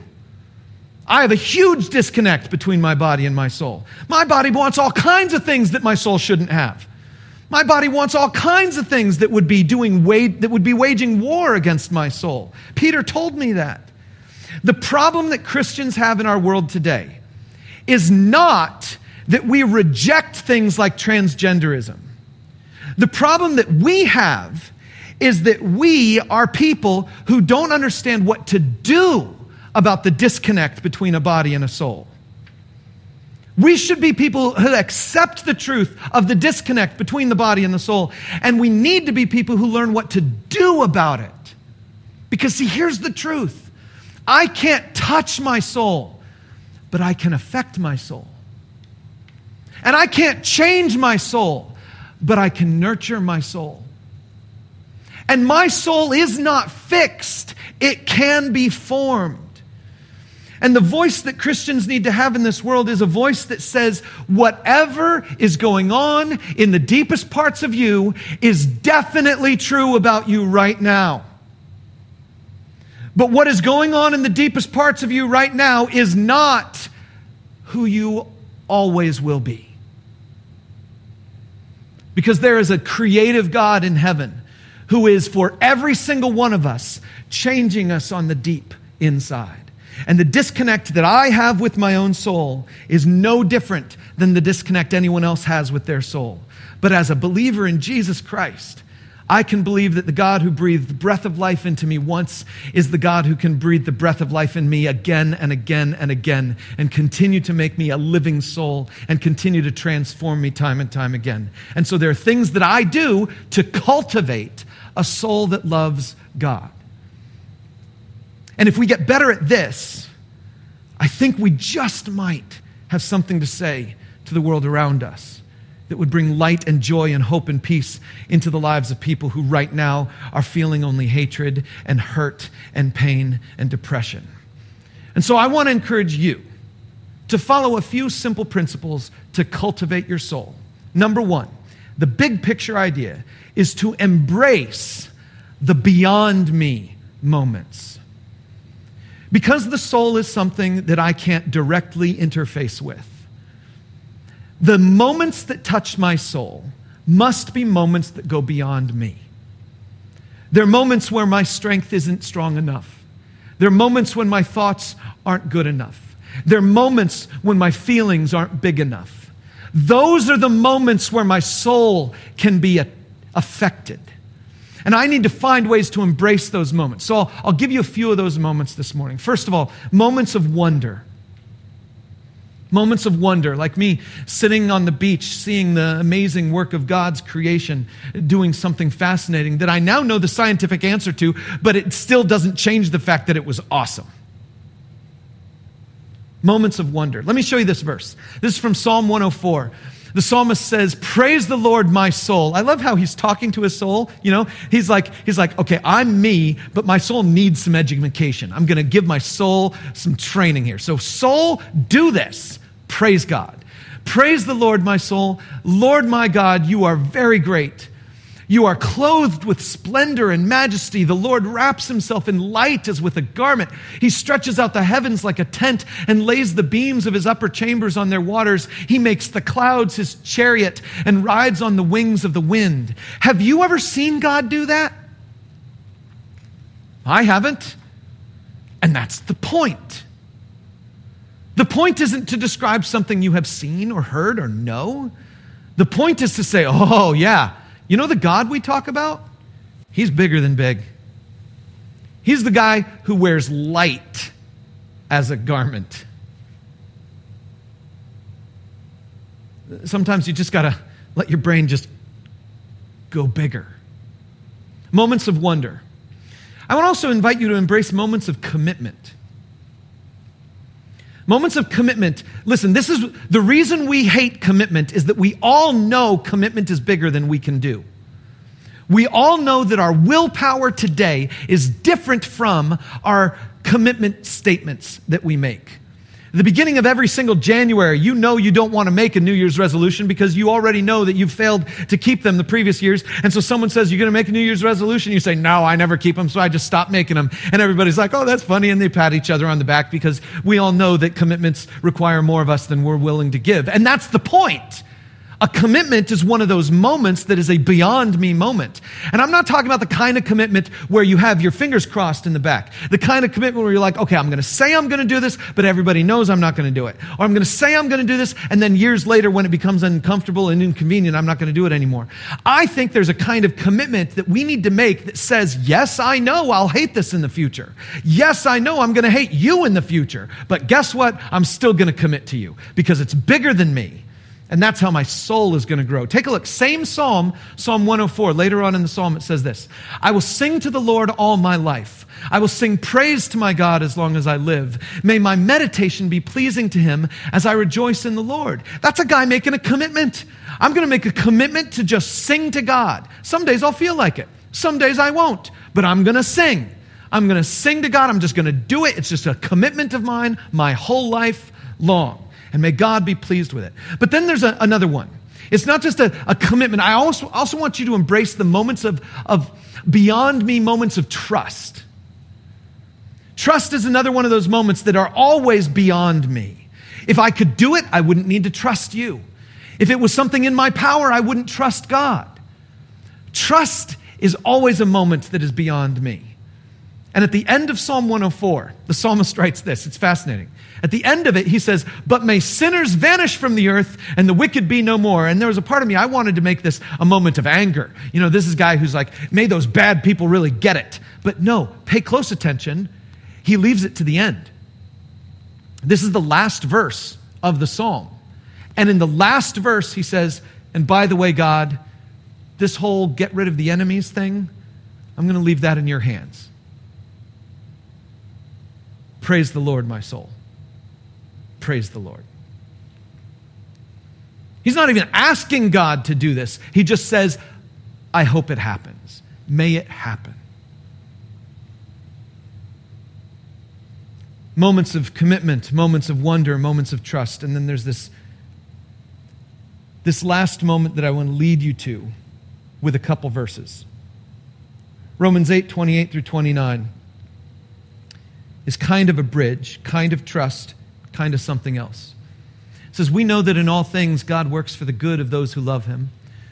I have a huge disconnect between my body and my soul. My body wants all kinds of things that my soul shouldn't have. My body wants all kinds of things that would be doing that would be waging war against my soul. Peter told me that. The problem that Christians have in our world today is not that we reject things like transgenderism. The problem that we have is that we are people who don't understand what to do about the disconnect between a body and a soul. We should be people who accept the truth of the disconnect between the body and the soul. And we need to be people who learn what to do about it. Because, see, here's the truth I can't touch my soul, but I can affect my soul. And I can't change my soul, but I can nurture my soul. And my soul is not fixed, it can be formed. And the voice that Christians need to have in this world is a voice that says, whatever is going on in the deepest parts of you is definitely true about you right now. But what is going on in the deepest parts of you right now is not who you always will be. Because there is a creative God in heaven who is for every single one of us changing us on the deep inside. And the disconnect that I have with my own soul is no different than the disconnect anyone else has with their soul. But as a believer in Jesus Christ, I can believe that the God who breathed the breath of life into me once is the God who can breathe the breath of life in me again and again and again and continue to make me a living soul and continue to transform me time and time again. And so there are things that I do to cultivate a soul that loves God. And if we get better at this, I think we just might have something to say to the world around us that would bring light and joy and hope and peace into the lives of people who right now are feeling only hatred and hurt and pain and depression. And so I want to encourage you to follow a few simple principles to cultivate your soul. Number one, the big picture idea is to embrace the beyond me moments. Because the soul is something that I can't directly interface with, the moments that touch my soul must be moments that go beyond me. There are moments where my strength isn't strong enough. There are moments when my thoughts aren't good enough. There are moments when my feelings aren't big enough. Those are the moments where my soul can be affected. And I need to find ways to embrace those moments. So I'll, I'll, give you a few of those moments this morning. First of all, moments of wonder. Moments of wonder, like me sitting on the beach, seeing the amazing work of God's creation, doing something fascinating that I now know the scientific answer to, but it still doesn't change the fact that it was awesome. Moments of wonder. Let me show you this verse. This is from Psalm 104 the psalmist says, Praise the Lord, my soul. I love how he's talking to his soul. You know, he's like, he's like, okay, I'm me, but my soul needs some education. I'm going to give my soul some training here. So, soul, do this. Praise God. Praise the Lord, my soul. Lord, my God, you are very great. You are clothed with splendor and majesty. The Lord wraps himself in light as with a garment. He stretches out the heavens like a tent and lays the beams of his upper chambers on their waters. He makes the clouds his chariot and rides on the wings of the wind. Have you ever seen God do that? I haven't. And that's the point. The point isn't to describe something you have seen or heard or know. The point is to say, oh, yeah you know the God we talk about? He's bigger than big. He's the guy who wears light as a garment. Sometimes you just got to let your brain just go bigger. Moments of wonder. I to also invite you to embrace moments of commitment. Moments of commitment. Listen, this is the reason we hate commitment is that we all know commitment is bigger than we can do. We all know that our willpower today is different from our commitment statements that we make the beginning of every single January, you know you don't want to make a New Year's resolution because you already know that you've failed to keep them the previous years. And so someone says, You're going to make a New Year's resolution. You say, No, I never keep them, so I just stop making them. And everybody's like, Oh, that's funny. And they pat each other on the back because we all know that commitments require more of us than we're willing to give. And that's the point. A commitment is one of those moments that is a beyond me moment. And I'm not talking about the kind of commitment where you have your fingers crossed in the back. The kind of commitment where you're like, okay, I'm going to say I'm going to do this, but everybody knows I'm not going to do it. Or I'm going to say I'm going to do this, and then years later, when it becomes uncomfortable and inconvenient, I'm not going to do it anymore. I think there's a kind of commitment that we need to make that says, yes, I know I'll hate this in the future. Yes, I know I'm going to hate you in the future. But guess what? I'm still going to commit to you because it's bigger than me. And that's how my soul is going to grow. Take a look. Same psalm, Psalm 104. Later on in the psalm, it says this I will sing to the Lord all my life. I will sing praise to my God as long as I live. May my meditation be pleasing to him as I rejoice in the Lord. That's a guy making a commitment. I'm going to make a commitment to just sing to God. Some days I'll feel like it, some days I won't, but I'm going to sing. I'm going to sing to God. I'm just going to do it. It's just a commitment of mine my whole life long and may God be pleased with it. But then there's a, another one. It's not just a, a commitment. I also, also want you to embrace the moments of, of beyond me moments of trust. Trust is another one of those moments that are always beyond me. If I could do it, I wouldn't need to trust you. If it was something in my power, I wouldn't trust God. Trust is always a moment that is beyond me. And at the end of Psalm 104, the psalmist writes this. It's fascinating. At the end of it, he says, But may sinners vanish from the earth and the wicked be no more. And there was a part of me, I wanted to make this a moment of anger. You know, this is a guy who's like, May those bad people really get it. But no, pay close attention. He leaves it to the end. This is the last verse of the psalm. And in the last verse, he says, And by the way, God, this whole get rid of the enemies thing, I'm going to leave that in your hands. Praise the Lord, my soul. Praise the Lord. He's not even asking God to do this. He just says, I hope it happens. May it happen. Moments of commitment, moments of wonder, moments of trust. And then there's this, this last moment that I want to lead you to with a couple verses. Romans 8, 28 through 29 is kind of a bridge, kind of trust, kind of something else. It says, We know that in all things God works for the good of those who love him,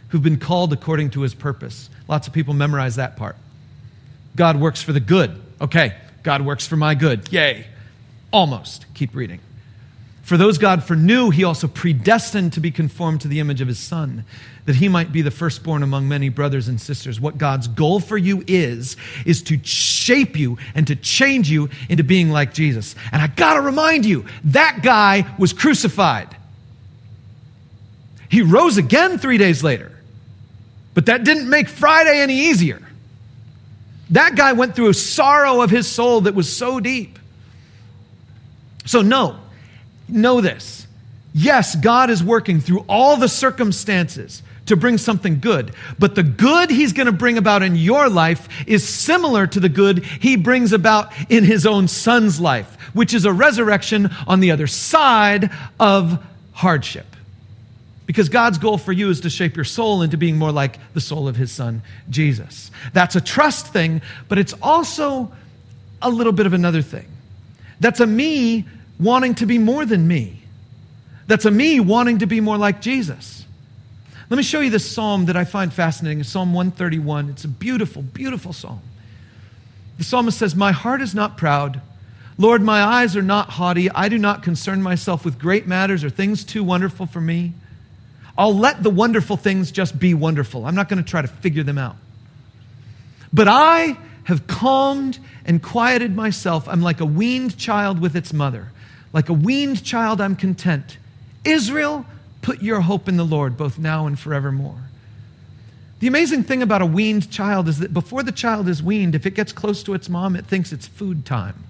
who've been called according to his purpose. Lots of people memorize that part. God works for the good. Okay, God works for my good. Yay. Almost. Keep reading. For those God foreknew, he also predestined to be conformed to the image of his son, that he might be the firstborn among many brothers and sisters. What God's goal for you is, is to shape you and to change you into being like Jesus. And I gotta remind you, that guy was crucified. He rose again three days later. But that didn't make Friday any easier. That guy went through a sorrow of his soul that was so deep. So, no, know this. Yes, God is working through all the circumstances to bring something good. But the good he's going to bring about in your life is similar to the good he brings about in his own son's life, which is a resurrection on the other side of hardship. Because God's goal for you is to shape your soul into being more like the soul of his son, Jesus. That's a trust thing, but it's also a little bit of another thing. That's a me wanting to be more than me. That's a me wanting to be more like Jesus. Let me show you this psalm that I find fascinating. Psalm 131. It's a beautiful, beautiful psalm. The psalmist says, My heart is not proud. Lord, my eyes are not haughty. I do not concern myself with great matters or things too wonderful for me. I'll let the wonderful things just be wonderful. I'm not going to try to figure them out. But I have calmed and quieted myself. I'm like a weaned child with its mother. Like a weaned child, I'm content. Israel, put your hope in the Lord, both now and forevermore. The amazing thing about a weaned child is that before the child is weaned, if it gets close to its mom, it thinks it's food time.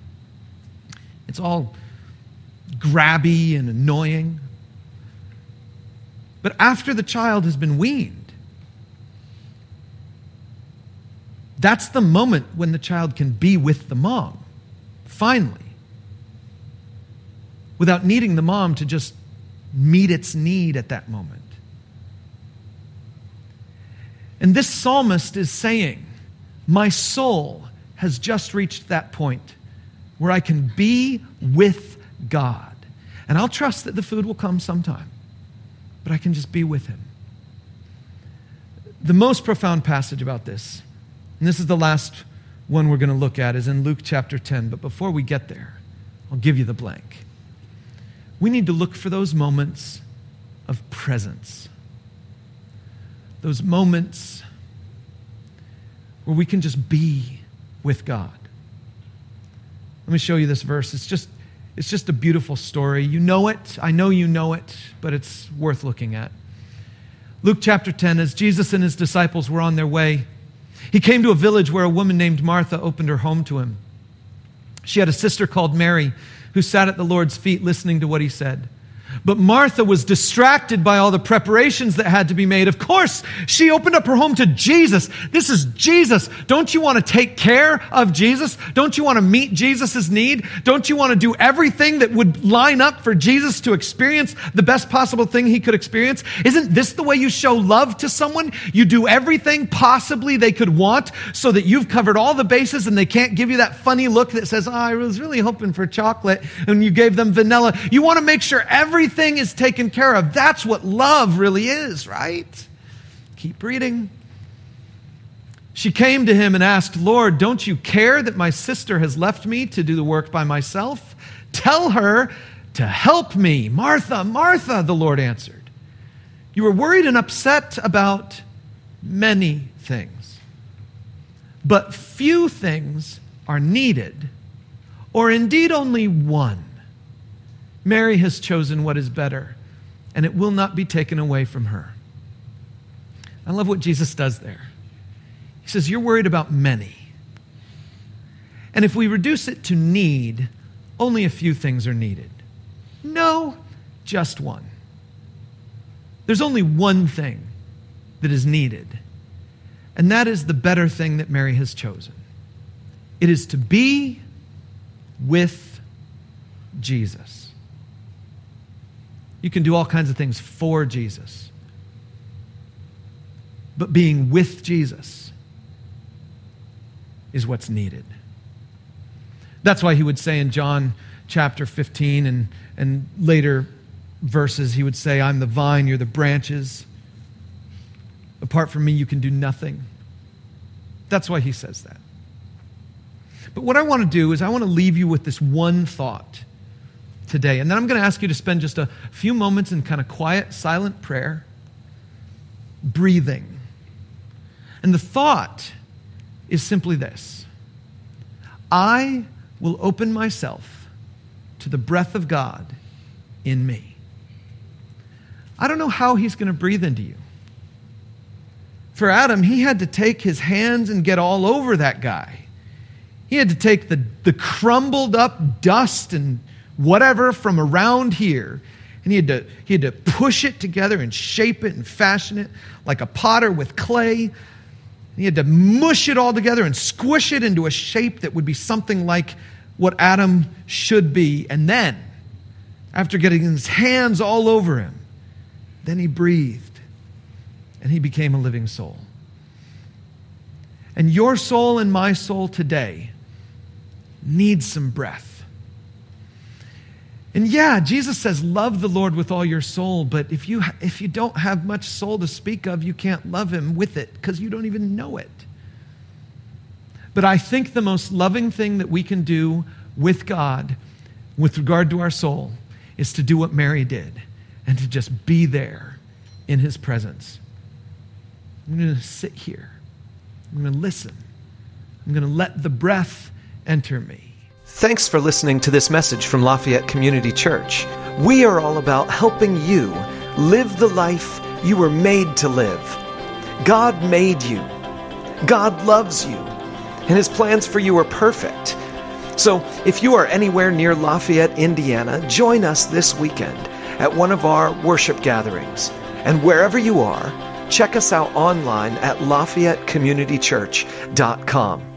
It's all grabby and annoying. But after the child has been weaned, that's the moment when the child can be with the mom, finally without needing the mom to just meet its need at that moment. And this psalmist is saying, My soul has just reached that point where I can be with God. And I'll trust that the food will come sometime, but I can just be with Him. The most profound passage about this, and this is the last one we're going to look at, is in Luke chapter 10. But before we get there, I'll give you the blank we need to look for those moments of presence. Those moments where we can just be with God. Let me show you this verse. It's just, it's just a beautiful story. You know it. I know you know it, but it's worth looking at. Luke chapter 10, as Jesus and his disciples were on their way, he came to a village where a woman named Martha opened her home to him. She had a sister called Mary who sat at the Lord's feet listening to what he said. But Martha was distracted by all the preparations that had to be made. Of course, she opened up her home to Jesus. This is Jesus. Don't you want to take care of Jesus? Don't you want to meet Jesus' need? Don't you want to do everything that would line up for Jesus to experience the best possible thing he could experience? Isn't this the way you show love to someone? You do everything possibly they could want so that you've covered all the bases and they can't give you that funny look that says, oh, I was really hoping for chocolate and you gave them vanilla. You want to make sure every everything is taken care of. That's what love really is, right? Keep reading. She came to him and asked, Lord, don't you care that my sister has left me to do the work by myself? Tell her to help me. Martha, Martha, the Lord answered. You are worried and upset about many things, but few things are needed, or indeed only one. Mary has chosen what is better, and it will not be taken away from her. I love what Jesus does there. He says, You're worried about many. And if we reduce it to need, only a few things are needed. No, just one. There's only one thing that is needed, and that is the better thing that Mary has chosen. It is to be with Jesus. You can do all kinds of things for Jesus, but being with Jesus is what's needed. That's why he would say in John chapter 15 and, and later verses, he would say, I'm the vine, you're the branches. Apart from me, you can do nothing. That's why he says that. But what I want to do is, I want to leave you with this one thought today. And then I'm going to ask you to spend just a few moments in kind of quiet, silent prayer, breathing. And the thought is simply this I will open myself to the breath of God in me. I don't know how he's going to breathe into you. For Adam, he had to take his hands and get all over that guy. He had to take the, the crumbled up dust and whatever from around here, and he had, to, he had to push it together and shape it and fashion it like a potter with clay. He had to mush it all together and squish it into a shape that would be something like what Adam should be. And then, after getting his hands all over him, then he breathed and he became a living soul. And your soul and my soul today needs some breath. And yeah, Jesus says, love the Lord with all your soul, but if you, if you don't have much soul to speak of, you can't love him with it because you don't even know it. But I think the most loving thing that we can do with God with regard to our soul is to do what Mary did and to just be there in his presence. I'm going to sit here. I'm going to listen. I'm going to let the breath enter me. Thanks for listening to this message from Lafayette Community Church. We are all about helping you live the life you were made to live. God made you, God loves you, and His plans for you are perfect. So, if you are anywhere near Lafayette, Indiana, join us this weekend at one of our worship gatherings. And wherever you are, check us out online at LafayetteCommunityChurch.com.